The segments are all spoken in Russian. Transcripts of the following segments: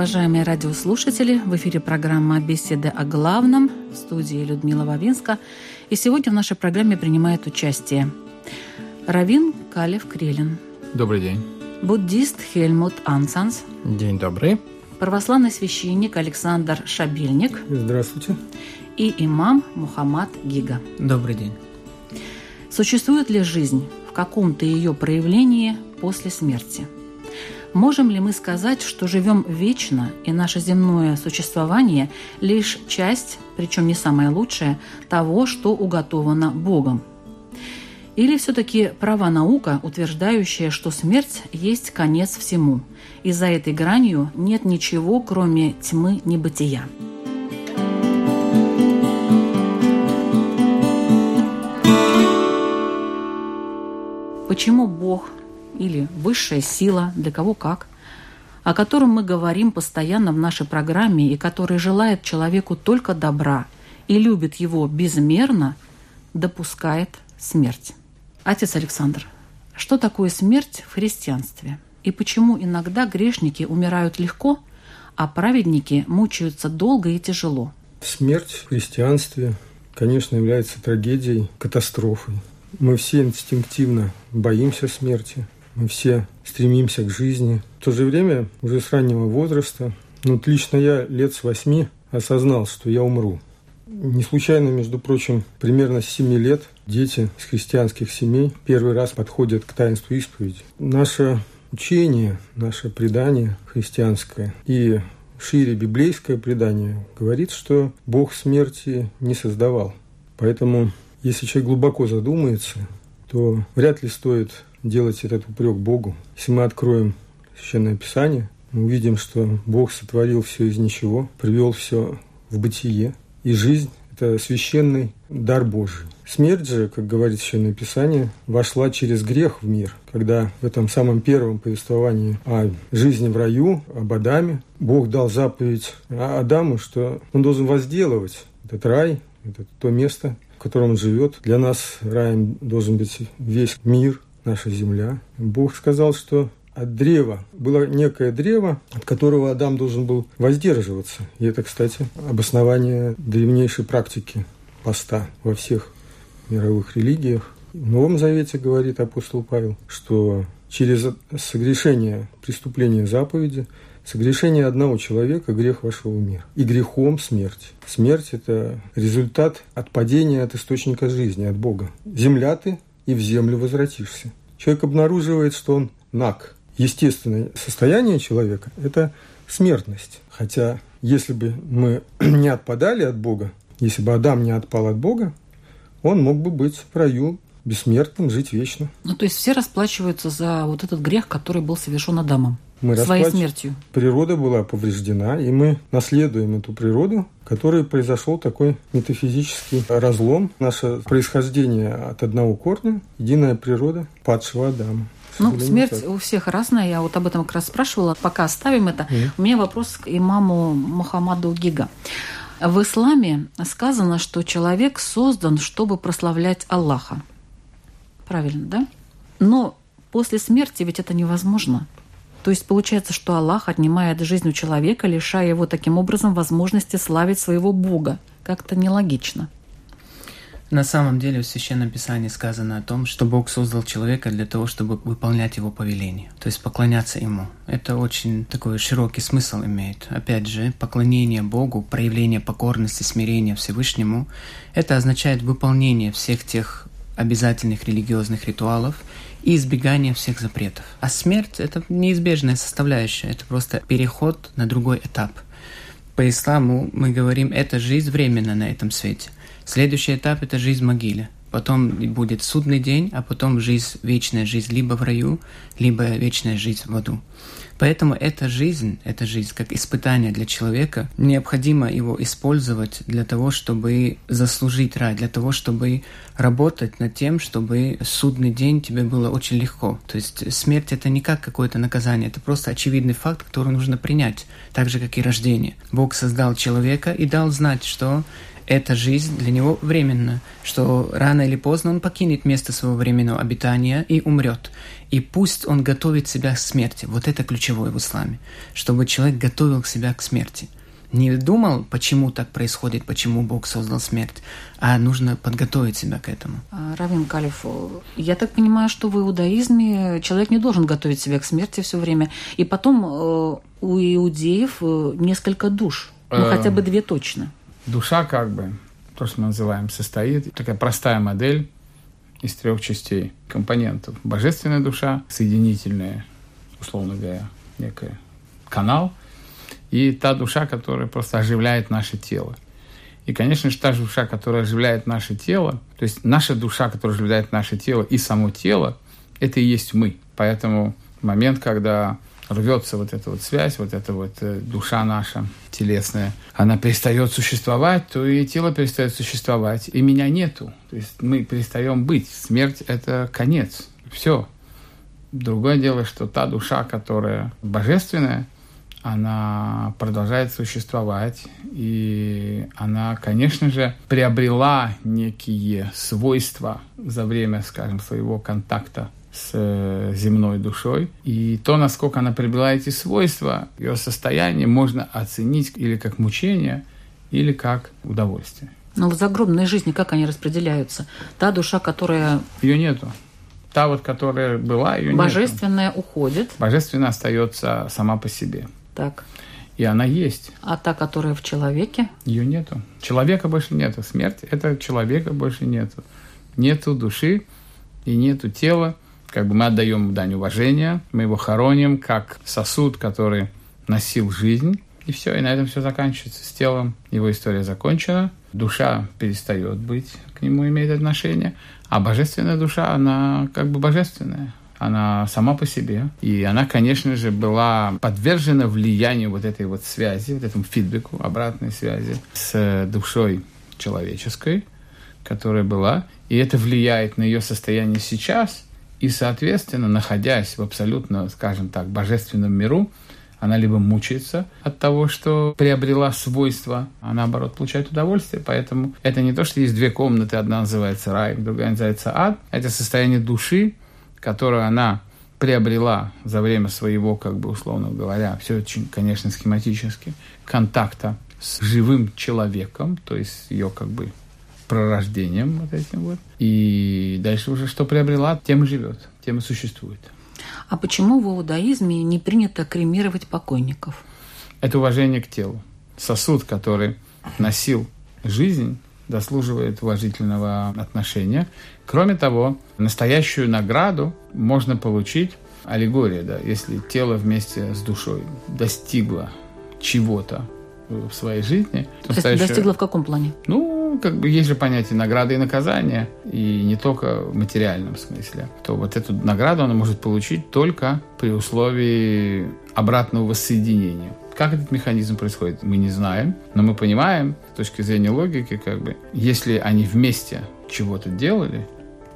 Уважаемые радиослушатели! В эфире программа «Беседы о главном» в студии Людмила Вавинска. И сегодня в нашей программе принимает участие Равин Калев Крелин. Добрый день. Буддист Хельмут Ансанс. День добрый. Православный священник Александр Шабильник. Здравствуйте. И имам Мухаммад Гига. Добрый день. Существует ли жизнь в каком-то ее проявлении после смерти – Можем ли мы сказать, что живем вечно, и наше земное существование – лишь часть, причем не самая лучшая, того, что уготовано Богом? Или все-таки права наука, утверждающая, что смерть есть конец всему, и за этой гранью нет ничего, кроме тьмы небытия? Почему Бог или высшая сила, для кого как, о котором мы говорим постоянно в нашей программе и который желает человеку только добра и любит его безмерно, допускает смерть. Отец Александр, что такое смерть в христианстве? И почему иногда грешники умирают легко, а праведники мучаются долго и тяжело? Смерть в христианстве, конечно, является трагедией, катастрофой. Мы все инстинктивно боимся смерти, мы все стремимся к жизни. В то же время, уже с раннего возраста, ну, вот лично я лет с восьми осознал, что я умру. Не случайно, между прочим, примерно с 7 лет дети с христианских семей первый раз подходят к таинству исповеди. Наше учение, наше предание христианское и шире библейское предание говорит, что Бог смерти не создавал. Поэтому, если человек глубоко задумается, то вряд ли стоит делать этот упрек Богу. Если мы откроем Священное Писание, мы увидим, что Бог сотворил все из ничего, привел все в бытие, и жизнь – это священный дар Божий. Смерть же, как говорит Священное Писание, вошла через грех в мир, когда в этом самом первом повествовании о жизни в раю, об Адаме, Бог дал заповедь Адаму, что он должен возделывать этот рай, это то место, в котором он живет. Для нас раем должен быть весь мир, наша земля. Бог сказал, что от древа было некое древо, от которого Адам должен был воздерживаться. И это, кстати, обоснование древнейшей практики поста во всех мировых религиях. В Новом Завете говорит апостол Павел, что через согрешение преступления заповеди, согрешение одного человека грех вошел в мир. И грехом смерть. Смерть – это результат отпадения от источника жизни, от Бога. Земля ты, и в землю возвратишься. Человек обнаруживает, что он наг. Естественное состояние человека – это смертность. Хотя, если бы мы не отпадали от Бога, если бы Адам не отпал от Бога, он мог бы быть в раю бессмертным, жить вечно. Ну, то есть все расплачиваются за вот этот грех, который был совершен Адамом мы своей смертью. Природа была повреждена, и мы наследуем эту природу, который произошел такой метафизический разлом. Наше происхождение от одного корня, единая природа падшего Адама. Ну, смерть у всех разная. Я вот об этом как раз спрашивала. Пока оставим это. Mm. У меня вопрос к имаму Мухаммаду Гига. В исламе сказано, что человек создан, чтобы прославлять Аллаха. Правильно, да? Но после смерти ведь это невозможно. То есть получается, что Аллах отнимает жизнь у человека, лишая его таким образом возможности славить своего Бога. Как-то нелогично. На самом деле в Священном Писании сказано о том, что Бог создал человека для того, чтобы выполнять его повеление, то есть поклоняться ему. Это очень такой широкий смысл имеет. Опять же, поклонение Богу, проявление покорности, смирения Всевышнему, это означает выполнение всех тех обязательных религиозных ритуалов и избегание всех запретов. А смерть — это неизбежная составляющая, это просто переход на другой этап. По исламу мы говорим, это жизнь временно на этом свете. Следующий этап – это жизнь в могиле. Потом будет судный день, а потом жизнь, вечная жизнь либо в раю, либо вечная жизнь в аду. Поэтому эта жизнь, эта жизнь как испытание для человека, необходимо его использовать для того, чтобы заслужить рай, для того, чтобы работать над тем, чтобы судный день тебе было очень легко. То есть смерть это не как какое-то наказание, это просто очевидный факт, который нужно принять, так же как и рождение. Бог создал человека и дал знать, что эта жизнь для него временна, что рано или поздно он покинет место своего временного обитания и умрет. И пусть он готовит себя к смерти. Вот это ключевое в исламе. Чтобы человек готовил себя к смерти. Не думал, почему так происходит, почему Бог создал смерть, а нужно подготовить себя к этому. А, Равин Калиф, я так понимаю, что в иудаизме человек не должен готовить себя к смерти все время. И потом э, у иудеев э, несколько душ, ну хотя бы две точно. Душа, как бы, то, что мы называем, состоит, такая простая модель из трех частей компонентов. Божественная душа, соединительная, условно говоря, некая канал, и та душа, которая просто оживляет наше тело. И, конечно же, та душа, которая оживляет наше тело, то есть наша душа, которая оживляет наше тело и само тело, это и есть мы. Поэтому момент, когда рвется вот эта вот связь, вот эта вот э, душа наша телесная, она перестает существовать, то и тело перестает существовать, и меня нету. То есть мы перестаем быть. Смерть – это конец. Все. Другое дело, что та душа, которая божественная, она продолжает существовать, и она, конечно же, приобрела некие свойства за время, скажем, своего контакта с э, земной душой. И то, насколько она приобрела эти свойства, ее состояние можно оценить или как мучение, или как удовольствие. Но в загробной жизни как они распределяются? Та душа, которая... Ее нету. Та вот, которая была, ее Божественная нету. уходит. Божественная остается сама по себе. Так. И она есть. А та, которая в человеке? Ее нету. Человека больше нету. Смерть – это человека больше нету. Нету души и нету тела как бы мы отдаем дань уважения, мы его хороним как сосуд, который носил жизнь, и все, и на этом все заканчивается. С телом его история закончена, душа перестает быть, к нему имеет отношение, а божественная душа, она как бы божественная, она сама по себе. И она, конечно же, была подвержена влиянию вот этой вот связи, вот этому фидбэку, обратной связи с душой человеческой, которая была. И это влияет на ее состояние сейчас – и, соответственно, находясь в абсолютно, скажем так, божественном миру, она либо мучается от того, что приобрела свойства, а наоборот получает удовольствие. Поэтому это не то, что есть две комнаты, одна называется рай, другая называется ад. Это состояние души, которое она приобрела за время своего, как бы условно говоря, все очень, конечно, схематически, контакта с живым человеком, то есть ее как бы пророждением вот этим вот. И дальше уже что приобрела, тем и живет, тем и существует. А почему в иудаизме не принято кремировать покойников? Это уважение к телу. Сосуд, который носил жизнь, заслуживает уважительного отношения. Кроме того, настоящую награду можно получить, аллегория, да, если тело вместе с душой достигло чего-то в своей жизни. То настоящую... достигло в каком плане? Ну, ну, как бы есть же понятие награды и наказания, и не только в материальном смысле, то вот эту награду она может получить только при условии обратного воссоединения. Как этот механизм происходит, мы не знаем, но мы понимаем, с точки зрения логики, как бы, если они вместе чего-то делали,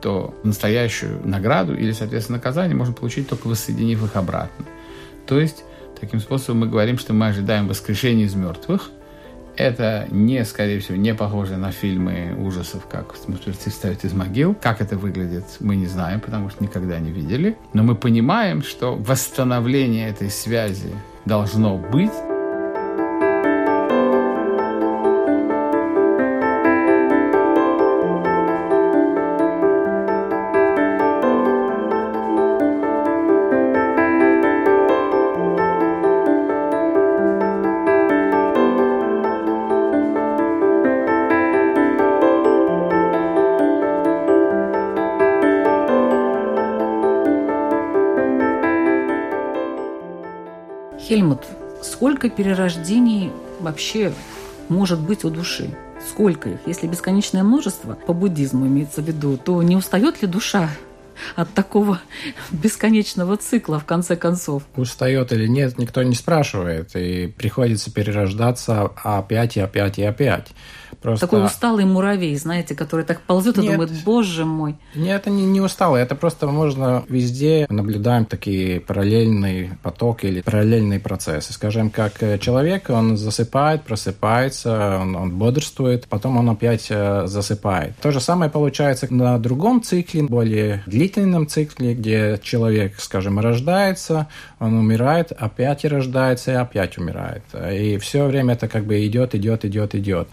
то настоящую награду или, соответственно, наказание можно получить только воссоединив их обратно. То есть, таким способом мы говорим, что мы ожидаем воскрешения из мертвых – это не, скорее всего, не похоже на фильмы ужасов, как мертвецы встают из могил. Как это выглядит, мы не знаем, потому что никогда не видели. Но мы понимаем, что восстановление этой связи должно быть. Сколько перерождений вообще может быть у души? Сколько их? Если бесконечное множество, по буддизму имеется в виду, то не устает ли душа от такого бесконечного цикла, в конце концов. Устает или нет, никто не спрашивает, и приходится перерождаться опять и опять и опять. Просто... Такой усталый муравей, знаете, который так ползет и Нет. думает, боже мой. Нет, это не, не усталый, это просто можно везде наблюдаем такие параллельные потоки или параллельные процессы. Скажем, как э, человек, он засыпает, просыпается, он, он бодрствует, потом он опять э, засыпает. То же самое получается на другом цикле, более длительном цикле, где человек, скажем, рождается, он умирает, опять рождается и опять умирает. И все время это как бы идет, идет, идет, идет.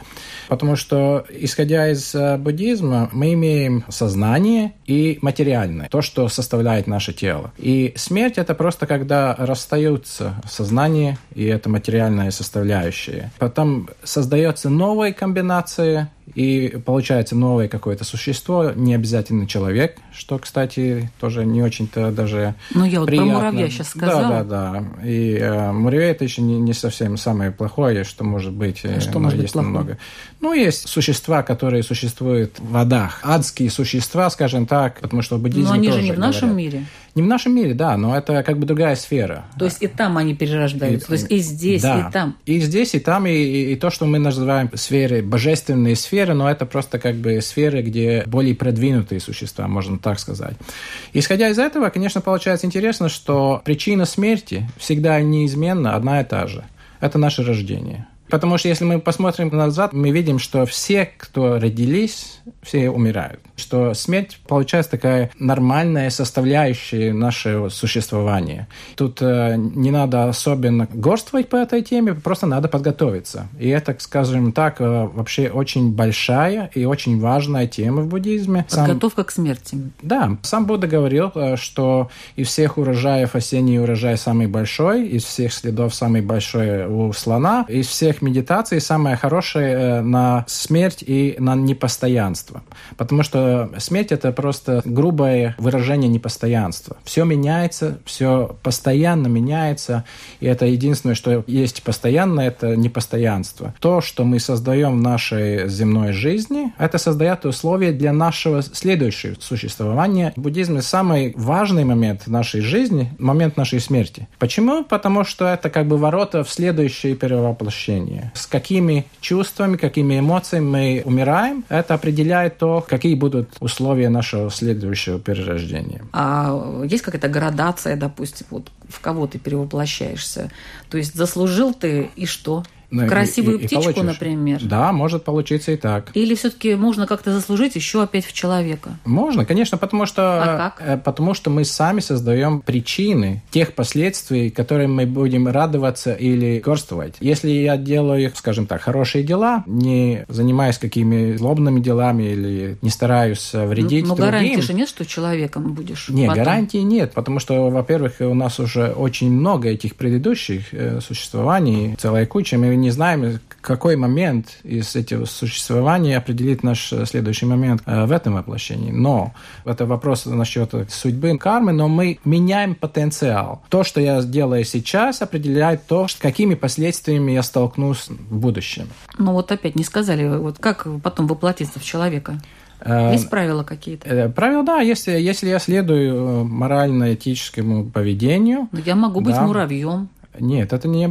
Потому что, исходя из э, буддизма, мы имеем сознание и материальное, то, что составляет наше тело. И смерть – это просто когда расстаются сознание и это материальная составляющая. Потом создается новая комбинация и получается новое какое-то существо, не обязательно человек, что, кстати, тоже не очень-то даже Ну, я вот приятно. про муравья сейчас сказала. Да, да, да. И э, муравей это еще не, не совсем самое плохое, что может быть. А что может быть плохое? Много. Ну, есть существа, которые существуют в водах. Адские существа, скажем так, потому что в буддизме Но они тоже же не в нашем говорят. мире. Не в нашем мире, да, но это как бы другая сфера. То есть и там они перерождаются, и, то есть и здесь, да, и там. И здесь, и там, и, и, и то, что мы называем сферы, божественные сферы, но это просто как бы сферы, где более продвинутые существа, можно так сказать. Исходя из этого, конечно, получается интересно, что причина смерти всегда неизменно одна и та же. Это наше рождение. Потому что если мы посмотрим назад, мы видим, что все, кто родились, все умирают. Что смерть получается такая нормальная составляющая нашего существования. Тут э, не надо особенно горствовать по этой теме, просто надо подготовиться. И это, скажем так, э, вообще очень большая и очень важная тема в буддизме. Подготовка сам, к смерти. Да. Сам Будда говорил, э, что из всех урожаев осенний урожай самый большой, из всех следов самый большой у слона, из всех медитации самое хорошее э, на смерть и на непостоянство. Потому что смерть – это просто грубое выражение непостоянства. Все меняется, все постоянно меняется, и это единственное, что есть постоянно, это непостоянство. То, что мы создаем в нашей земной жизни, это создает условия для нашего следующего существования. В буддизме самый важный момент нашей жизни – момент нашей смерти. Почему? Потому что это как бы ворота в следующее перевоплощение жизни. С какими чувствами, какими эмоциями мы умираем, это определяет то, какие будут условия нашего следующего перерождения. А есть какая-то градация, допустим, вот в кого ты перевоплощаешься? То есть заслужил ты и что? Ну, Красивую и, и птичку, получишь. например. Да, может получиться и так. Или все-таки можно как-то заслужить еще опять в человека? Можно, конечно, потому что, а как? Э, потому что мы сами создаем причины тех последствий, которым мы будем радоваться или горствовать. Если я делаю, скажем так, хорошие дела, не занимаясь какими злобными делами или не стараюсь вредить Но, но другим. гарантии же нет, что человеком будешь Нет, потом. гарантии нет, потому что, во-первых, у нас уже очень много этих предыдущих э, существований, целая куча, мы не знаем, какой момент из этого существования определит наш э, следующий момент э, в этом воплощении. Но это вопрос насчет судьбы, кармы, но мы меняем потенциал. То, что я делаю сейчас, определяет то, какими последствиями я столкнусь в будущем. Ну вот опять не сказали, вот как потом воплотиться в человека? Э, Есть правила какие-то? Правила, да. Если, если я следую морально-этическому поведению... Но я могу быть да. муравьем. Нет, это не...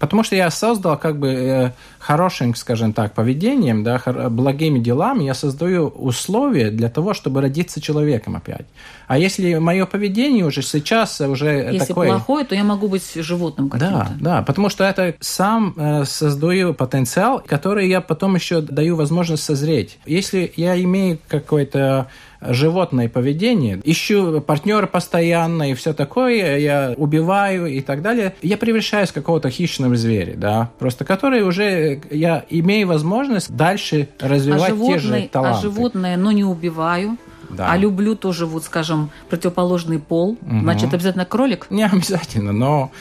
Потому что я создал как бы э, хорошим, скажем так, поведением, да, благими делами, я создаю условия для того, чтобы родиться человеком опять. А если мое поведение уже сейчас уже если такое... Если плохое, то я могу быть животным каким-то. Да, да, потому что это сам э, создаю потенциал, который я потом еще даю возможность созреть. Если я имею какой-то животное поведение, ищу партнера постоянно и все такое, я убиваю и так далее, я превращаюсь в какого-то хищного зверя, да, просто который уже я имею возможность дальше развивать а животное, те же таланты. А животное, но не убиваю, да. А люблю тоже, вот, скажем, противоположный пол. Угу. Значит, обязательно кролик? Не обязательно, но,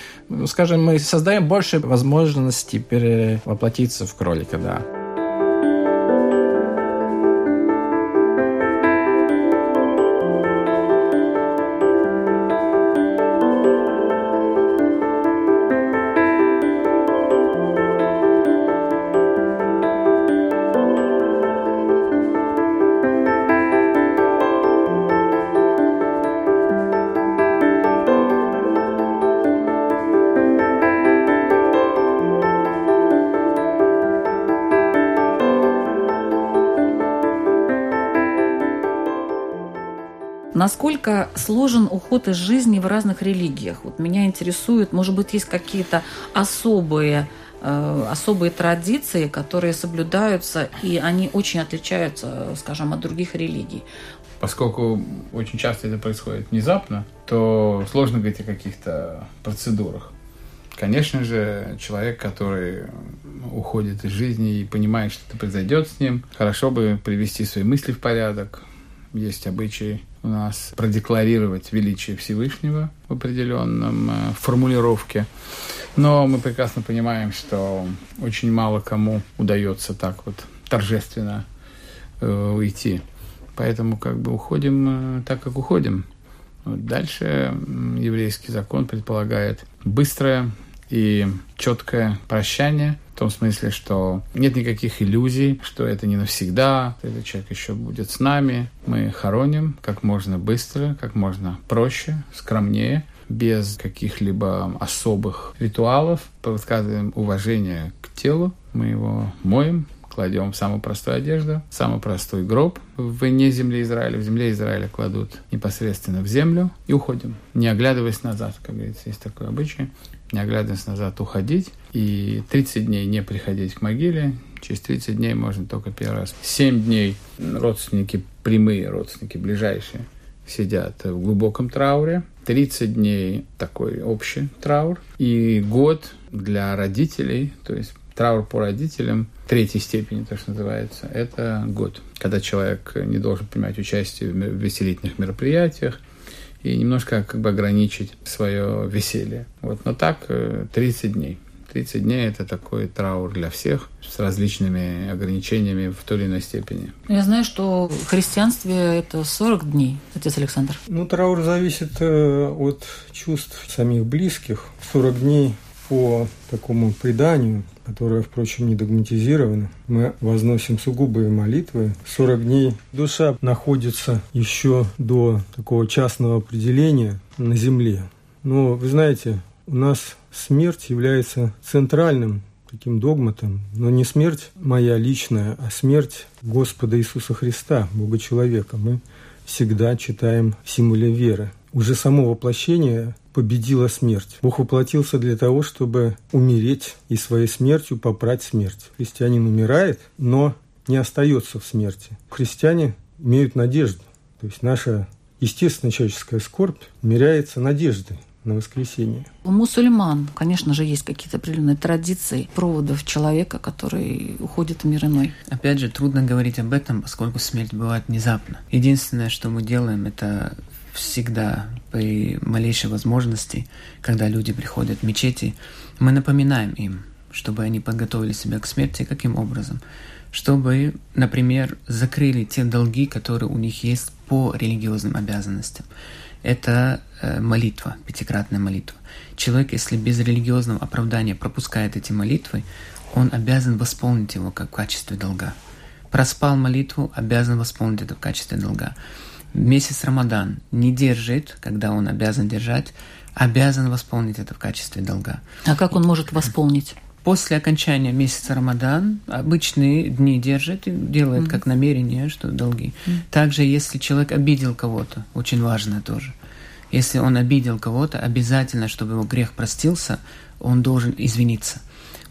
скажем, мы создаем больше возможностей перевоплотиться в кролика, да. Насколько сложен уход из жизни в разных религиях? Вот меня интересует, может быть, есть какие-то особые э, особые традиции, которые соблюдаются, и они очень отличаются, скажем, от других религий. Поскольку очень часто это происходит внезапно, то сложно говорить о каких-то процедурах. Конечно же, человек, который уходит из жизни и понимает, что это произойдет с ним, хорошо бы привести свои мысли в порядок. Есть обычаи у нас продекларировать величие Всевышнего в определенном э, формулировке. Но мы прекрасно понимаем, что очень мало кому удается так вот торжественно э, уйти. Поэтому как бы уходим э, так, как уходим. Дальше еврейский закон предполагает быстрое и четкое прощание, в том смысле, что нет никаких иллюзий, что это не навсегда, этот человек еще будет с нами. Мы хороним как можно быстро, как можно проще, скромнее, без каких-либо особых ритуалов, высказываем уважение к телу, мы его моем, кладем самую простую одежду, самый простой гроб вне земли Израиля. В земле Израиля кладут непосредственно в землю и уходим, не оглядываясь назад, как говорится, есть такой обычай не оглядываясь назад, уходить. И 30 дней не приходить к могиле. Через 30 дней можно только первый раз. 7 дней родственники, прямые родственники, ближайшие, сидят в глубоком трауре. 30 дней такой общий траур. И год для родителей, то есть траур по родителям третьей степени, то, что называется, это год, когда человек не должен принимать участие в веселительных мероприятиях, и немножко как бы ограничить свое веселье. Вот. Но так 30 э, дней. 30 дней – это такой траур для всех с различными ограничениями в той или иной степени. Я знаю, что в христианстве это 40 дней, отец Александр. Ну, траур зависит э, от чувств самих близких. 40 дней по такому преданию которая, впрочем, не догматизирована, мы возносим сугубые молитвы. 40 дней душа находится еще до такого частного определения на земле. Но, вы знаете, у нас смерть является центральным таким догматом, но не смерть моя личная, а смерть Господа Иисуса Христа, Бога человека. Мы всегда читаем в символе веры. Уже само воплощение победила смерть. Бог воплотился для того, чтобы умереть и своей смертью попрать смерть. Христианин умирает, но не остается в смерти. Христиане имеют надежду. То есть наша естественная человеческая скорбь умеряется надеждой на воскресенье. У мусульман, конечно же, есть какие-то определенные традиции проводов человека, который уходит в мир иной. Опять же, трудно говорить об этом, поскольку смерть бывает внезапно. Единственное, что мы делаем, это всегда при малейшей возможности, когда люди приходят в мечети, мы напоминаем им, чтобы они подготовили себя к смерти. Каким образом? Чтобы, например, закрыли те долги, которые у них есть по религиозным обязанностям. Это э, молитва, пятикратная молитва. Человек, если без религиозного оправдания пропускает эти молитвы, он обязан восполнить его как в качестве долга. Проспал молитву, обязан восполнить это в качестве долга месяц Рамадан не держит, когда он обязан держать, обязан восполнить это в качестве долга. А как он может восполнить? После окончания месяца Рамадан обычные дни держит и делает mm-hmm. как намерение, что долги. Mm-hmm. Также, если человек обидел кого-то, очень важно тоже. Если он обидел кого-то, обязательно, чтобы его грех простился, он должен извиниться.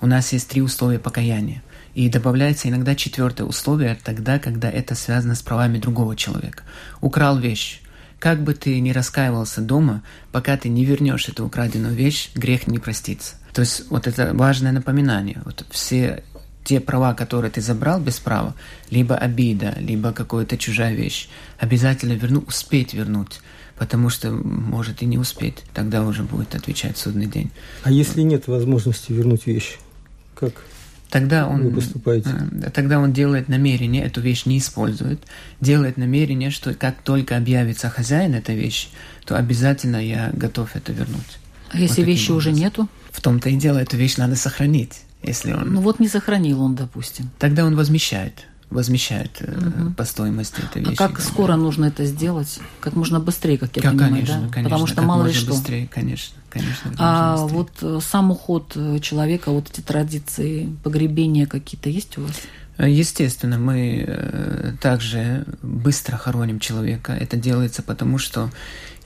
У нас есть три условия покаяния. И добавляется иногда четвертое условие тогда, когда это связано с правами другого человека. Украл вещь. Как бы ты ни раскаивался дома, пока ты не вернешь эту украденную вещь, грех не простится. То есть вот это важное напоминание. Вот все те права, которые ты забрал без права, либо обида, либо какая-то чужая вещь, обязательно верну, успеть вернуть потому что может и не успеть. Тогда уже будет отвечать судный день. А если нет возможности вернуть вещь, как? Тогда он, вы поступаете? Э, тогда он делает намерение, эту вещь не использует, делает намерение, что как только объявится хозяин этой вещи, то обязательно я готов это вернуть. А если вот вещи уже нету? В том-то и дело, эту вещь надо сохранить. Если он... Ну вот не сохранил он, допустим. Тогда он возмещает возмещает угу. по стоимости этой вещи. А как скоро нужно это сделать? Как можно быстрее, как я как, понимаю, конечно, да? Конечно, Потому что как мало ли что. быстрее, конечно, конечно. А вот э, сам уход человека, вот эти традиции погребения какие-то есть у вас? Естественно, мы э, также быстро хороним человека. Это делается потому, что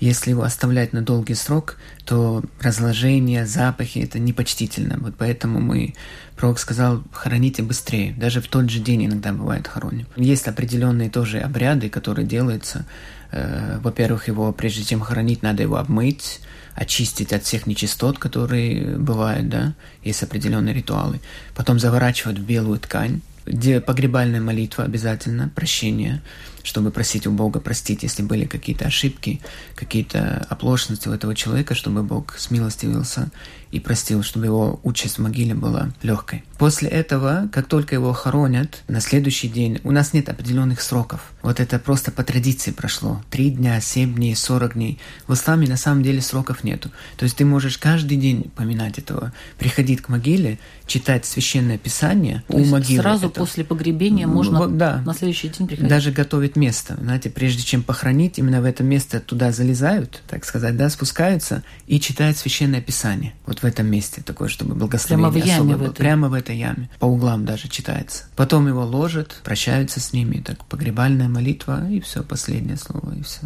если его оставлять на долгий срок, то разложение, запахи – это непочтительно. Вот поэтому мы, пророк сказал, хороните быстрее. Даже в тот же день иногда бывает хороним. Есть определенные тоже обряды, которые делаются. Э, во-первых, его прежде чем хоронить, надо его обмыть, очистить от всех нечистот, которые бывают, да, есть определенные ритуалы. Потом заворачивать в белую ткань, где погребальная молитва обязательно, прощение, чтобы просить у Бога простить, если были какие-то ошибки, какие-то оплошности у этого человека, чтобы Бог смилостивился и простил, чтобы его участь в могиле была легкой. После этого, как только его хоронят, на следующий день, у нас нет определенных сроков. Вот это просто по традиции прошло. Три дня, семь дней, сорок дней. В исламе на самом деле сроков нету. То есть ты можешь каждый день поминать этого, приходить к могиле, читать священное писание То у могилы. Сразу это. после погребения можно да. на следующий день приходить. Даже готовить место. Знаете, прежде чем похоронить, именно в это место туда залезают, так сказать, да, спускаются и читают священное писание. Вот в этом месте такое, чтобы благословение Прямо в яме в этой. Прямо в этой яме. По углам даже читается. Потом его ложат, прощаются с ними, так погребальная молитва, и все, последнее слово, и все.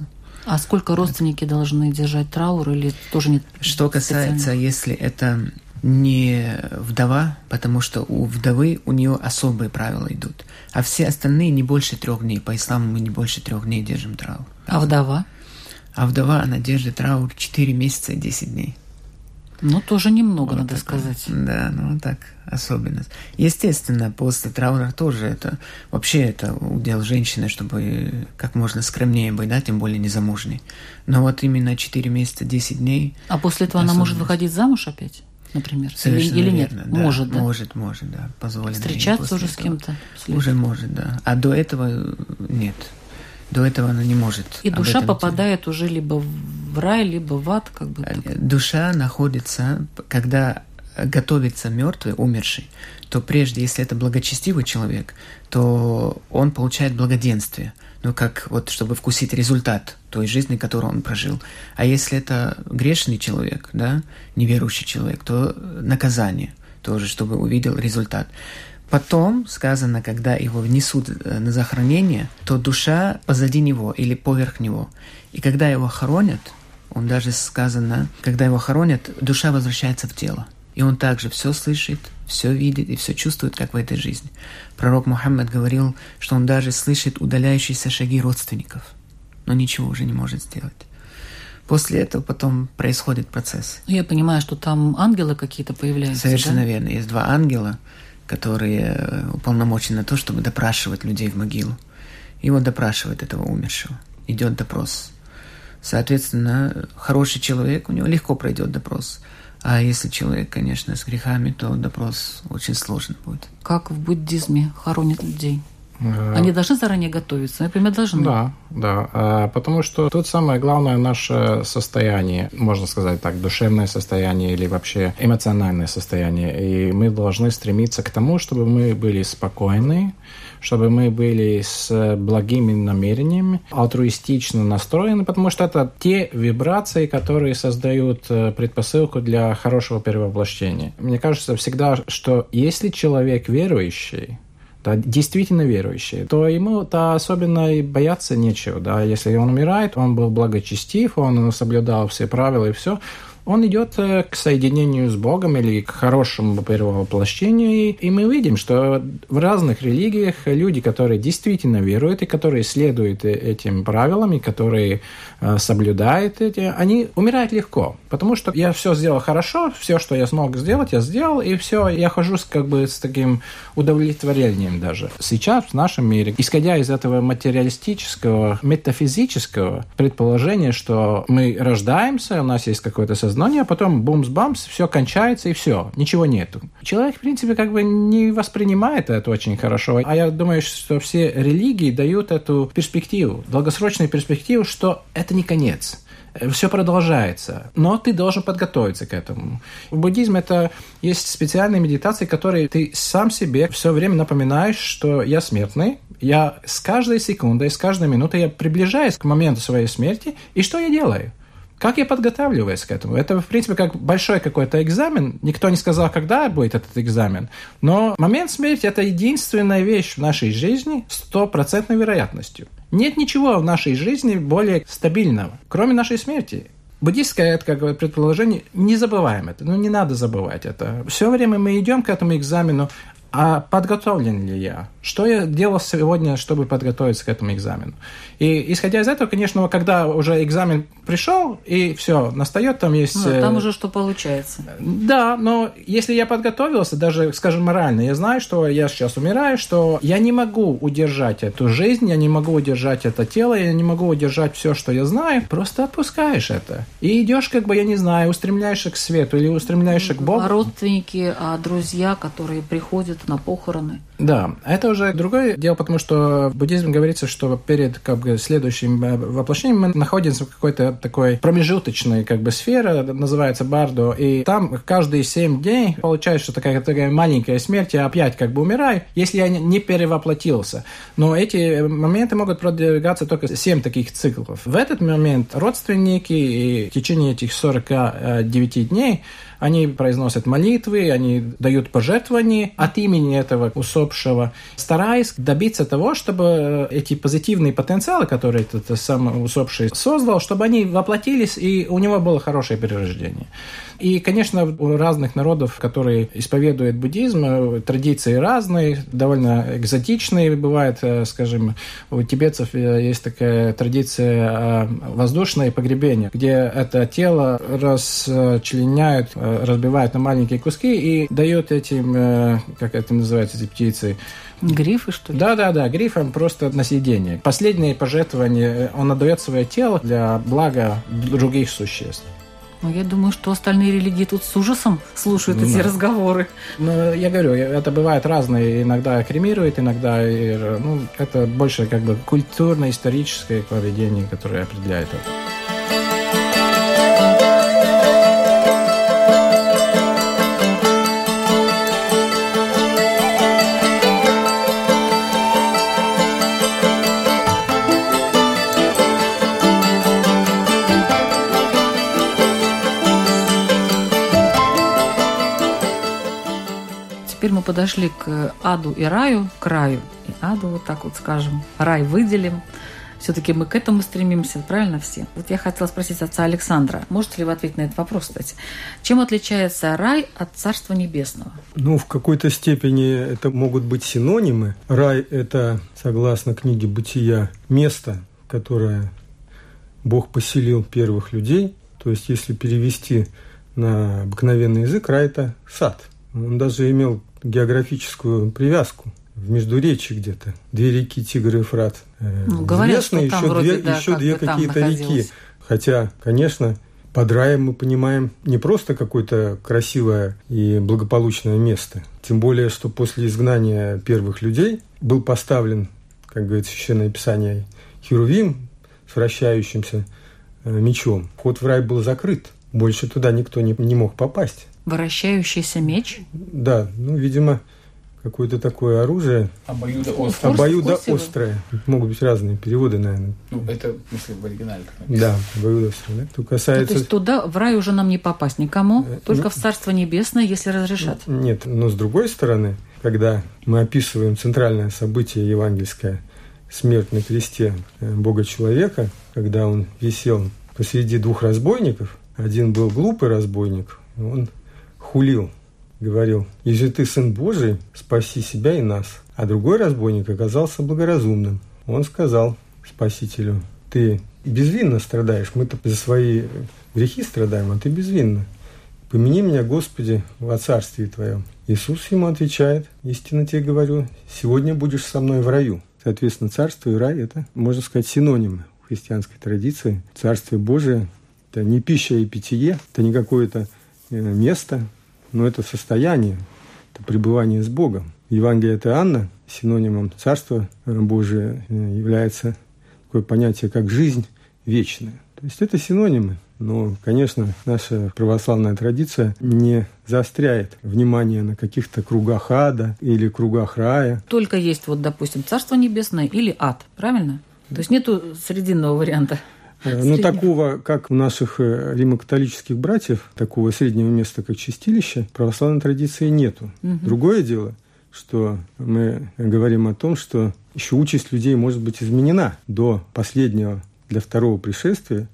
А сколько родственники должны держать траур или тоже нет? Что касается, если это не вдова, потому что у вдовы у нее особые правила идут. А все остальные не больше трех дней. По исламу мы не больше трех дней держим траур. А вдова? А вдова, она держит траур 4 месяца и 10 дней. Ну, тоже немного, вот надо такое. сказать. Да, ну так, особенность. Естественно, после траура тоже это, вообще это удел женщины, чтобы как можно скромнее быть, да, тем более незамужней. Но вот именно 4 месяца, 10 дней. А после этого она может выходить замуж опять? Например, Совершенно или, или верно, нет? Да, может, да? Может, может, да. Позволено Встречаться уже с кем-то? Уже может, да. А до этого нет. До этого она не может. И душа попадает делать. уже либо в рай, либо в ад, как бы. Так. Душа находится, когда готовится мертвый, умерший, то прежде, если это благочестивый человек, то он получает благоденствие. Ну, как вот, чтобы вкусить результат той жизни, которую он прожил. А если это грешный человек, да, неверующий человек, то наказание тоже, чтобы увидел результат. Потом сказано, когда его внесут э, на захоронение, то душа позади него или поверх него. И когда его хоронят, он даже сказано, когда его хоронят, душа возвращается в тело. И он также все слышит, все видит и все чувствует, как в этой жизни. Пророк Мухаммад говорил, что он даже слышит удаляющиеся шаги родственников, но ничего уже не может сделать. После этого потом происходит процесс. Я понимаю, что там ангелы какие-то появляются. Совершенно да? верно. Есть два ангела, которые уполномочены на то, чтобы допрашивать людей в могилу. И он допрашивает этого умершего. Идет допрос. Соответственно, хороший человек, у него легко пройдет допрос. А если человек, конечно, с грехами, то допрос очень сложный будет. Как в буддизме хоронят людей? Э, Они должны заранее готовиться, например, должны. Да, да, а, потому что тут самое главное наше состояние, можно сказать так, душевное состояние или вообще эмоциональное состояние. И мы должны стремиться к тому, чтобы мы были спокойны, чтобы мы были с благими намерениями, альтруистично настроены, потому что это те вибрации, которые создают э, предпосылку для хорошего перевоплощения. Мне кажется всегда, что если человек верующий, да, действительно верующий, то ему-то особенно и бояться нечего. Да? Если он умирает, он был благочестив, он соблюдал все правила и все, он идет э, к соединению с Богом или к хорошему перевоплощению. И мы видим, что в разных религиях люди, которые действительно веруют и которые следуют э, этим правилам, и которые э, соблюдают эти, они умирают легко. Потому что я все сделал хорошо, все, что я смог сделать, я сделал, и все, я хожу с, как бы с таким удовлетворением даже. Сейчас в нашем мире, исходя из этого материалистического, метафизического предположения, что мы рождаемся, у нас есть какое-то сознание, сознание, а потом бумс-бамс, все кончается и все, ничего нету. Человек, в принципе, как бы не воспринимает это очень хорошо. А я думаю, что все религии дают эту перспективу, долгосрочную перспективу, что это не конец все продолжается, но ты должен подготовиться к этому. В буддизме это есть специальные медитации, которые ты сам себе все время напоминаешь, что я смертный, я с каждой секундой, с каждой минутой я приближаюсь к моменту своей смерти, и что я делаю? Как я подготавливаюсь к этому? Это, в принципе, как большой какой-то экзамен. Никто не сказал, когда будет этот экзамен. Но момент смерти – это единственная вещь в нашей жизни с стопроцентной вероятностью. Нет ничего в нашей жизни более стабильного, кроме нашей смерти. Буддистское это как предположение, не забываем это, ну не надо забывать это. Все время мы идем к этому экзамену, а подготовлен ли я? Что я делал сегодня, чтобы подготовиться к этому экзамену? И исходя из этого, конечно, когда уже экзамен пришел, и все, настает, там есть... Ну, там э, уже что получается. Да, но если я подготовился, даже, скажем, морально, я знаю, что я сейчас умираю, что я не могу удержать эту жизнь, я не могу удержать это тело, я не могу удержать все, что я знаю, просто отпускаешь это. И идешь, как бы, я не знаю, устремляешься к свету или устремляешься к Богу. А родственники, а друзья, которые приходят на похороны. Да, это уже другое дело, потому что в буддизме говорится, что перед как бы, следующим э, воплощением мы находимся в какой-то такой промежуточной как бы сфере, называется бардо, и там каждые семь дней получается, такая, такая маленькая смерть, я опять как бы умираю, если я не перевоплотился. Но эти моменты могут продвигаться только семь таких циклов. В этот момент родственники и в течение этих 49 дней они произносят молитвы, они дают пожертвования от имени этого усопшего, стараясь добиться того, чтобы эти позитивные потенциалы, которые этот сам усопший создал, чтобы они воплотились, и у него было хорошее перерождение. И, конечно, у разных народов, которые исповедуют буддизм, э, традиции разные, довольно экзотичные бывают. Э, скажем, у тибетцев э, есть такая традиция воздушное погребение, где это тело расчленяют, разбивают на маленькие куски и дают этим, как это называется, эти птицы, Грифы, что ли? Да, да, да, грифом просто на съедение. Последнее пожертвование, он отдает свое тело для блага других существ. Ну, я думаю, что остальные религии тут с ужасом слушают эти да. разговоры. Ну, я говорю, это бывает разное. Иногда кремируют, иногда... Ну, это больше как бы культурно-историческое поведение, которое определяет это. Мы подошли к аду и раю, к раю и аду, вот так вот скажем, рай выделим. Все-таки мы к этому стремимся, правильно все? Вот я хотела спросить отца Александра, можете ли вы ответить на этот вопрос, кстати? Чем отличается рай от Царства Небесного? Ну, в какой-то степени это могут быть синонимы. Рай – это, согласно книге «Бытия», место, которое Бог поселил первых людей. То есть, если перевести на обыкновенный язык, рай – это сад. Он даже имел географическую привязку в Междуречии где-то. Две реки Тигр и Фрат. Э, ну, говорят, Известны еще вроде, две, да, еще две какие-то реки. Хотя, конечно, под раем мы понимаем не просто какое-то красивое и благополучное место. Тем более, что после изгнания первых людей был поставлен, как говорит Священное Писание, Херувим с вращающимся э, мечом. Вход в рай был закрыт. Больше туда никто не, не мог попасть. Вращающийся меч? Да, ну, видимо, какое-то такое оружие. Обоюдоострое. Обоюдоострое. Могут быть разные переводы, наверное. Ну, это, в смысле, в оригинале. Да, обоюдоострое. Да? То касается... то есть туда в рай уже нам не попасть никому, э, только ну, в Царство Небесное, если разрешат. Нет, но с другой стороны, когда мы описываем центральное событие евангельское, смерть на кресте э, Бога-человека, когда он висел посреди двух разбойников, один был глупый разбойник, он хулил, говорил, «Если ты сын Божий, спаси себя и нас». А другой разбойник оказался благоразумным. Он сказал Спасителю, «Ты безвинно страдаешь, мы-то за свои грехи страдаем, а ты безвинно. Помяни меня, Господи, во царстве Твоем». Иисус ему отвечает, «Истинно тебе говорю, сегодня будешь со мной в раю». Соответственно, царство и рай – это, можно сказать, синонимы в христианской традиции. Царствие Божие – это не пища и питье, это не какое-то э, место, но это состояние, это пребывание с Богом. Евангелие от Иоанна синонимом Царства Божия является такое понятие, как жизнь вечная. То есть это синонимы. Но, конечно, наша православная традиция не заостряет внимание на каких-то кругах ада или кругах рая. Только есть вот, допустим, Царство Небесное или ад, правильно? То есть нету срединного варианта. Э, ну, такого, как у наших э, римокатолических братьев, такого среднего места, как чистилище, православной традиции нету. Угу. Другое дело, что мы говорим о том, что еще участь людей может быть изменена до последнего для второго пришествия,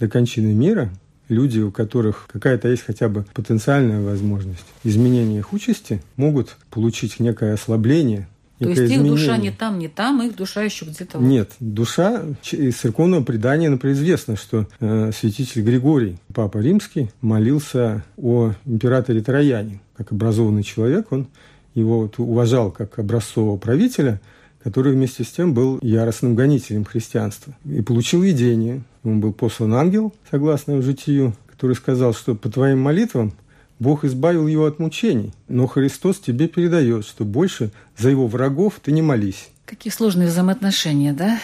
до кончины мира, люди, у которых какая-то есть хотя бы потенциальная возможность изменения их участи, могут получить некое ослабление то есть их душа не там, не там, их душа еще где-то... Нет, душа из церковного предания, например, известно, что э, святитель Григорий, папа римский, молился о императоре Трояне. Как образованный человек, он его вот уважал как образцового правителя, который вместе с тем был яростным гонителем христианства. И получил видение. Он был послан ангел, согласно житию, который сказал, что по твоим молитвам Бог избавил его от мучений, но Христос тебе передает, что больше за его врагов ты не молись. Какие сложные взаимоотношения, да?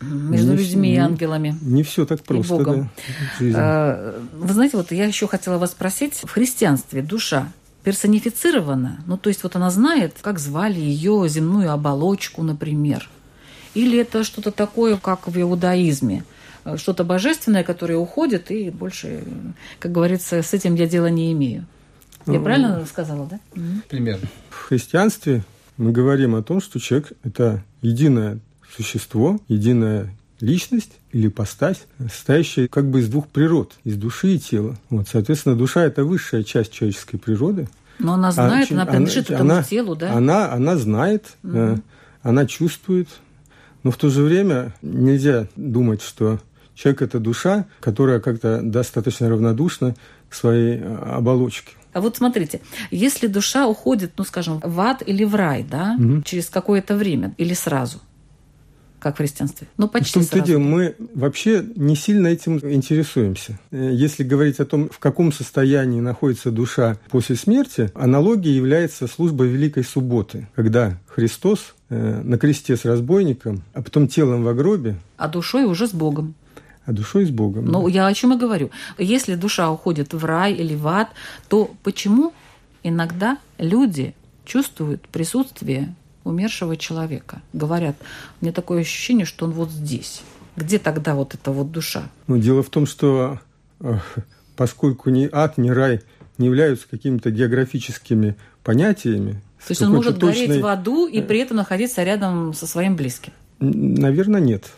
Между не людьми и ангелами. Не, все так просто, Богом. да. А, вы знаете, вот я еще хотела вас спросить, в христианстве душа персонифицирована, ну то есть вот она знает, как звали ее земную оболочку, например, или это что-то такое, как в иудаизме – что-то божественное, которое уходит, и больше, как говорится, с этим я дела не имею. Я ну, правильно сказала, да? Примерно. В христианстве мы говорим о том, что человек – это единое существо, единая личность или постать, состоящая как бы из двух природ, из души и тела. Вот, соответственно, душа – это высшая часть человеческой природы. Но она знает, а, она принадлежит она, этому телу, да? Она, она знает, угу. она чувствует, но в то же время нельзя думать, что Человек – это душа, которая как-то достаточно равнодушна к своей э, оболочке. А вот смотрите, если душа уходит, ну, скажем, в ад или в рай, да, угу. через какое-то время или сразу, как в христианстве? Ну, почти в том-то дело, мы вообще не сильно этим интересуемся. Э, если говорить о том, в каком состоянии находится душа после смерти, аналогией является служба Великой Субботы, когда Христос э, на кресте с разбойником, а потом телом в гробе. А душой уже с Богом а душой с Богом. Ну, я о чем и говорю. Если душа уходит в рай или в ад, то почему иногда люди чувствуют присутствие умершего человека? Говорят, меня такое ощущение, что он вот здесь. Где тогда вот эта вот душа? Ну, дело в том, что э, поскольку ни ад, ни рай не являются какими-то географическими понятиями, то есть он может точной... гореть в аду и при этом находиться рядом со своим близким? Наверное, нет.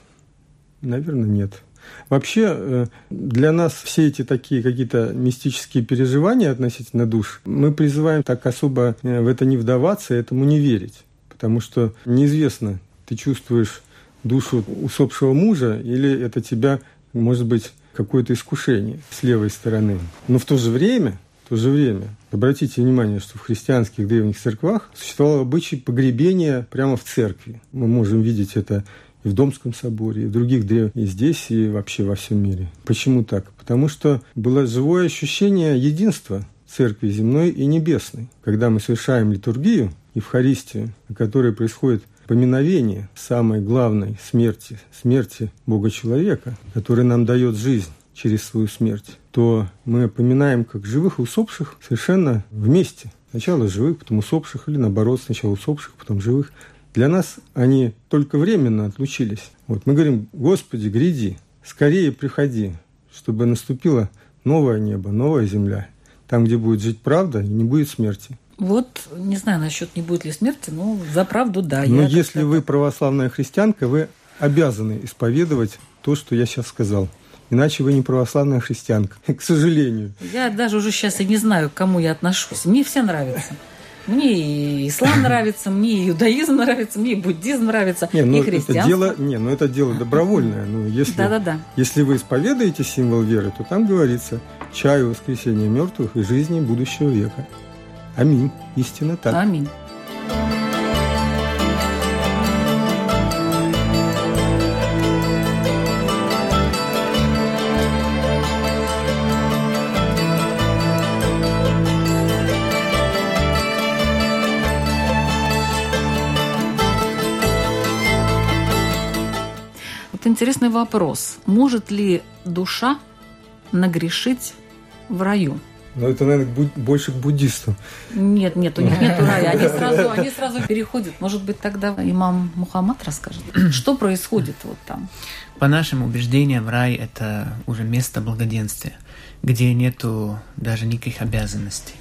Наверное, нет. Вообще э, для нас все эти такие какие-то мистические переживания относительно душ, мы призываем так особо э, в это не вдаваться, этому не верить. Потому что неизвестно, ты чувствуешь душу усопшего мужа или это тебя, может быть, какое-то искушение с левой стороны. Но в то же время, в то же время, обратите внимание, что в христианских древних церквах существовал обычай погребения прямо в церкви. Мы можем видеть это и в Домском соборе, и в других древних, и здесь, и вообще во всем мире. Почему так? Потому что было живое ощущение единства церкви земной и небесной. Когда мы совершаем литургию, Евхаристию, на которой происходит поминовение самой главной смерти, смерти Бога-человека, который нам дает жизнь через свою смерть, то мы поминаем как живых и усопших совершенно вместе. Сначала живых, потом усопших, или наоборот, сначала усопших, потом живых. Для нас они только временно отлучились. Вот мы говорим, Господи, гряди, скорее приходи, чтобы наступило новое небо, новая земля, там, где будет жить правда и не будет смерти. Вот, не знаю насчет не будет ли смерти, но за правду да. Но если вы православная христианка, вы обязаны исповедовать то, что я сейчас сказал. Иначе вы не православная христианка, к сожалению. Я даже уже сейчас и не знаю, к кому я отношусь. Мне все нравятся. Мне и ислам нравится, мне и иудаизм нравится, мне и буддизм нравится, не, ну, и христианство. Это дело, не, ну это дело добровольное. Ну, если, да, да, да. если вы исповедуете символ веры, то там говорится «чаю воскресения мертвых и жизни будущего века». Аминь. Истинно так. Аминь. Интересный вопрос. Может ли душа нагрешить в раю? Но это, наверное, больше к буддистам. Нет, нет, у них нет рая. Они сразу, они сразу переходят. Может быть, тогда имам Мухаммад расскажет, что происходит вот там. По нашим убеждениям, рай – это уже место благоденствия, где нету даже никаких обязанностей.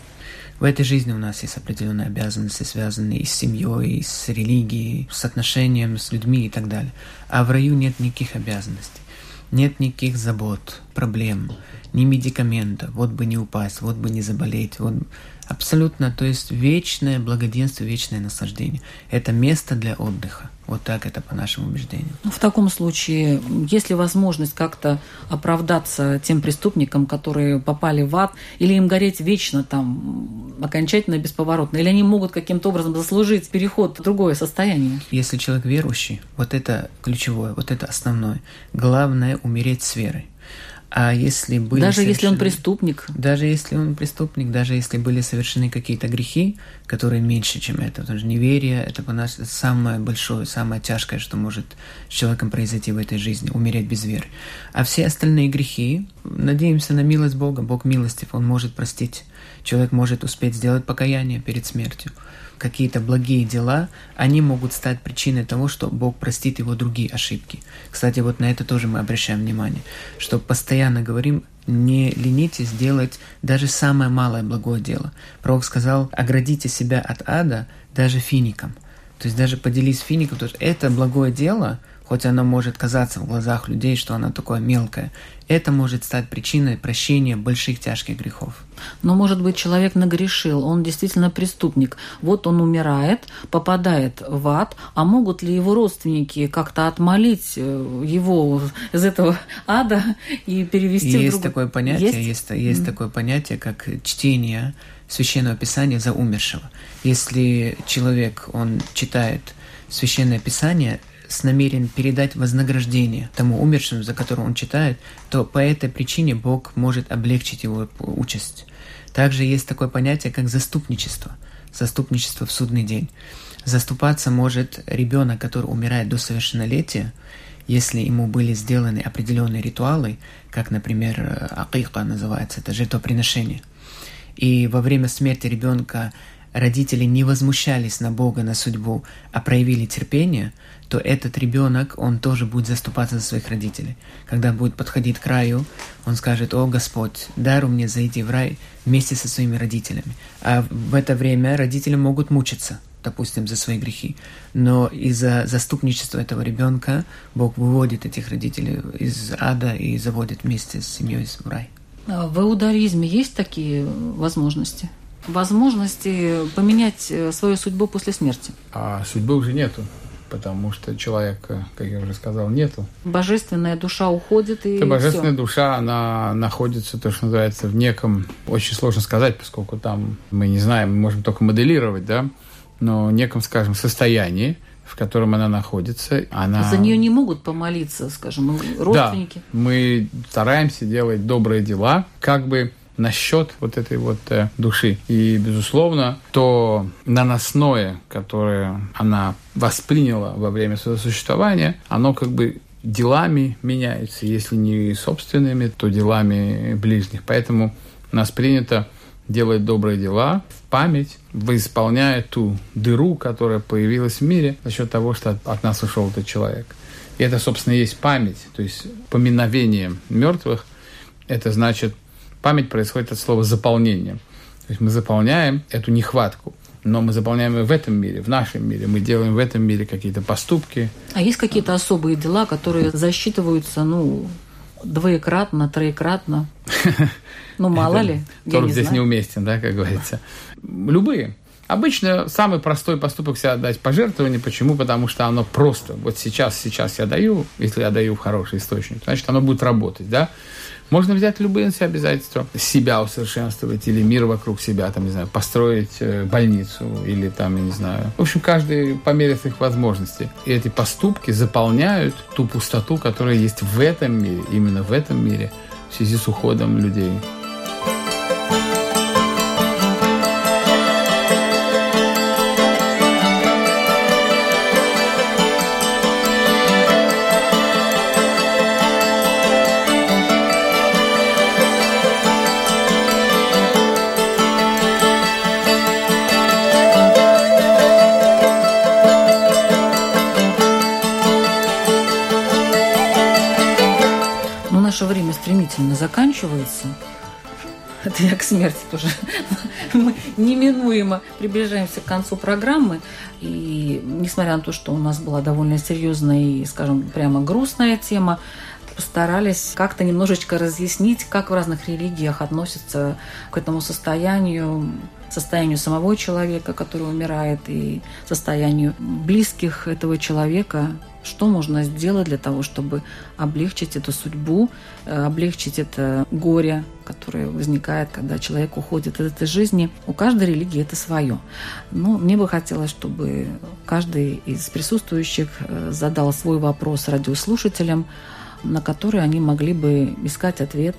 В этой жизни у нас есть определенные обязанности, связанные и с семьей, и с религией, с отношением с людьми и так далее. А в раю нет никаких обязанностей, нет никаких забот, проблем ни медикамента, вот бы не упасть, вот бы не заболеть, вот абсолютно, то есть вечное благоденствие, вечное наслаждение. Это место для отдыха. Вот так это по нашим убеждениям. Ну, в таком случае, есть ли возможность как-то оправдаться тем преступникам, которые попали в ад, или им гореть вечно там, окончательно бесповоротно, или они могут каким-то образом заслужить переход в другое состояние? Если человек верующий, вот это ключевое, вот это основное. Главное – умереть с верой. А если были даже совершены... если он преступник, даже если он преступник, даже если были совершены какие-то грехи, которые меньше, чем это, потому что неверие это по нас самое большое, самое тяжкое, что может с человеком произойти в этой жизни, умереть без веры. А все остальные грехи, надеемся на милость Бога, Бог милостив, Он может простить. Человек может успеть сделать покаяние перед смертью какие-то благие дела, они могут стать причиной того, что Бог простит его другие ошибки. Кстати, вот на это тоже мы обращаем внимание, что постоянно говорим, не ленитесь делать даже самое малое благое дело. Пророк сказал, оградите себя от ада даже фиником. То есть даже поделись фиником, то есть это благое дело – хоть оно может казаться в глазах людей, что оно такое мелкое, это может стать причиной прощения больших тяжких грехов. Но, может быть, человек нагрешил, он действительно преступник. Вот он умирает, попадает в ад, а могут ли его родственники как-то отмолить э, его из этого ада и перевести есть в другой... такое понятие, есть, есть, есть mm. такое понятие, как чтение священного писания за умершего. Если человек, он читает священное писание, с намерением передать вознаграждение тому умершему, за которого он читает, то по этой причине Бог может облегчить его участь. Также есть такое понятие, как заступничество. Заступничество в судный день. Заступаться может ребенок, который умирает до совершеннолетия, если ему были сделаны определенные ритуалы, как, например, акика называется, это жертвоприношение. И во время смерти ребенка родители не возмущались на Бога, на судьбу, а проявили терпение, то этот ребенок, он тоже будет заступаться за своих родителей. Когда будет подходить к раю, он скажет, «О, Господь, дару мне зайти в рай вместе со своими родителями». А в это время родители могут мучиться, допустим, за свои грехи. Но из-за заступничества этого ребенка Бог выводит этих родителей из ада и заводит вместе с семьей в рай. А в иудаизме есть такие возможности? Возможности поменять э, свою судьбу после смерти? А судьбы уже нету потому что человека, как я уже сказал, нету. Божественная душа уходит и Это божественная все. душа, она находится, то, что называется, в неком, очень сложно сказать, поскольку там мы не знаем, мы можем только моделировать, да, но в неком, скажем, состоянии, в котором она находится. Она... За нее не могут помолиться, скажем, родственники. Да, мы стараемся делать добрые дела, как бы насчет вот этой вот э, души. И, безусловно, то наносное, которое она восприняла во время своего существования, оно как бы делами меняется, если не собственными, то делами ближних. Поэтому у нас принято делать добрые дела в память, исполняя ту дыру, которая появилась в мире за счет того, что от, от нас ушел этот человек. И это, собственно, есть память, то есть поминовение мертвых. Это значит Память происходит от слова заполнение. То есть мы заполняем эту нехватку. Но мы заполняем ее в этом мире, в нашем мире. Мы делаем в этом мире какие-то поступки. А есть какие-то особые дела, которые засчитываются, ну, двоекратно, троекратно? Ну, мало ли. Торг здесь неуместен, да, как говорится. Любые. Обычно самый простой поступок себя отдать пожертвование. Почему? Потому что оно просто. Вот сейчас, сейчас я даю, если я даю в хороший источник, значит, оно будет работать, да? Можно взять любые на себя обязательства, себя усовершенствовать или мир вокруг себя, там, не знаю, построить э, больницу или там, я не знаю. В общем, каждый по мере своих возможностей. И эти поступки заполняют ту пустоту, которая есть в этом мире, именно в этом мире, в связи с уходом людей. Действительно заканчивается, это я к смерти тоже. Мы неминуемо приближаемся к концу программы. И несмотря на то, что у нас была довольно серьезная и, скажем, прямо грустная тема, постарались как-то немножечко разъяснить, как в разных религиях относятся к этому состоянию, состоянию самого человека, который умирает, и состоянию близких этого человека, что можно сделать для того, чтобы облегчить эту судьбу, э, облегчить это горе, которое возникает, когда человек уходит из этой жизни. У каждой религии это свое. Но мне бы хотелось, чтобы каждый из присутствующих э, задал свой вопрос радиослушателям, на который они могли бы искать ответ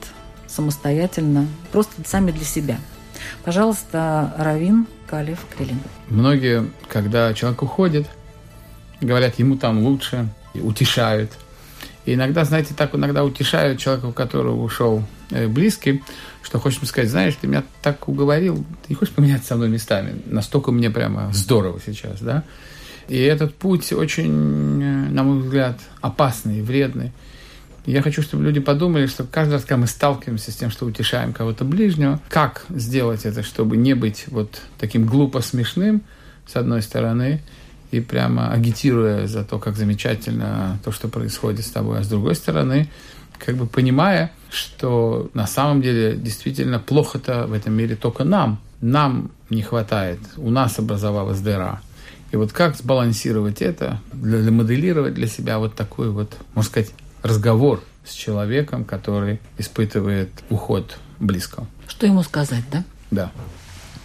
самостоятельно, просто сами для себя. Пожалуйста, Равин Калев Крилин. Многие, когда человек уходит, говорят, ему там лучше, утешают. И иногда, знаете, так иногда утешают человека, у которого ушел э, близкий, что хочешь сказать, знаешь, ты меня так уговорил, ты не хочешь поменяться со мной местами? Настолько мне прямо здорово сейчас, да? И этот путь очень, э, на мой взгляд, опасный, вредный. Я хочу, чтобы люди подумали, что каждый раз, когда мы сталкиваемся с тем, что утешаем кого-то ближнего, как сделать это, чтобы не быть вот таким глупо смешным, с одной стороны, и прямо агитируя за то, как замечательно то, что происходит с тобой, а с другой стороны, как бы понимая, что на самом деле действительно плохо-то в этом мире только нам. Нам не хватает, у нас образовалась дыра. И вот как сбалансировать это, для, моделировать для себя вот такой вот, можно сказать, разговор с человеком, который испытывает уход близко. Что ему сказать, да? Да.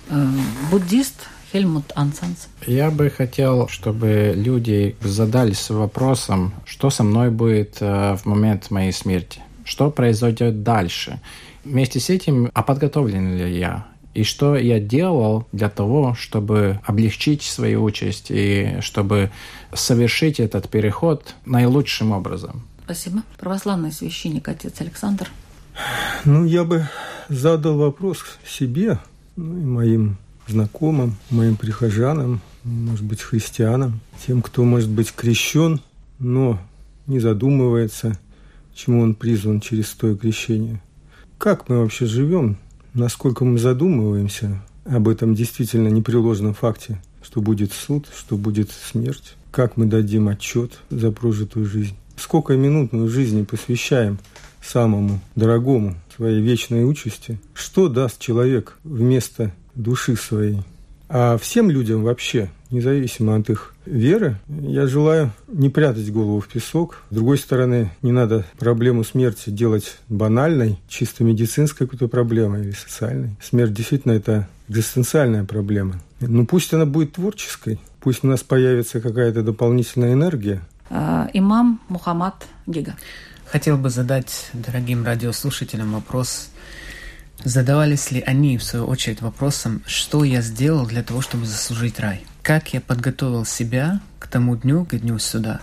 Э, буддист Хельмут Ансанс. Я бы хотел, чтобы люди задались вопросом, что со мной будет э, в момент моей смерти, что произойдет дальше. Вместе с этим, а подготовлен ли я? И что я делал для того, чтобы облегчить свою участь и чтобы совершить этот переход наилучшим образом. Спасибо. Православный священник, отец Александр. Ну, я бы задал вопрос себе ну, и моим знакомым, моим прихожанам, может быть, христианам, тем, кто, может быть, крещен, но не задумывается, чему он призван через то крещение. Как мы вообще живем, насколько мы задумываемся об этом действительно непреложном факте, что будет суд, что будет смерть, как мы дадим отчет за прожитую жизнь? Сколько минут мы в жизни посвящаем самому дорогому своей вечной участи, что даст человек вместо души своей. А всем людям вообще, независимо от их веры, я желаю не прятать голову в песок. С другой стороны, не надо проблему смерти делать банальной, чисто медицинской какой-то проблемой или социальной. Смерть действительно это экзистенциальная проблема. Ну пусть она будет творческой, пусть у нас появится какая-то дополнительная энергия, Э, имам Мухаммад Гига. Хотел бы задать дорогим радиослушателям вопрос, задавались ли они, в свою очередь, вопросом, что я сделал для того, чтобы заслужить рай? Как я подготовил себя к тому дню, к дню суда,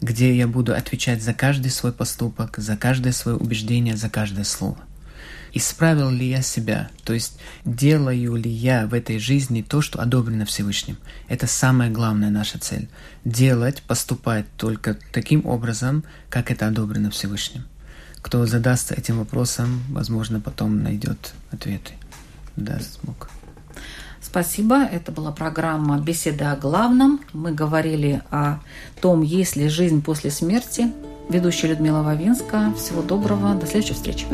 где я буду отвечать за каждый свой поступок, за каждое свое убеждение, за каждое слово? Исправил ли я себя? То есть делаю ли я в этой жизни то, что одобрено Всевышним? Это самая главная наша цель. Делать, поступать только таким образом, как это одобрено Всевышним. Кто задастся этим вопросом, возможно, потом найдет ответы. Да, смог. Спасибо. Это была программа «Беседа о главном». Мы говорили о том, есть ли жизнь после смерти. Ведущая Людмила Вавинска. Всего доброго. До следующей встречи.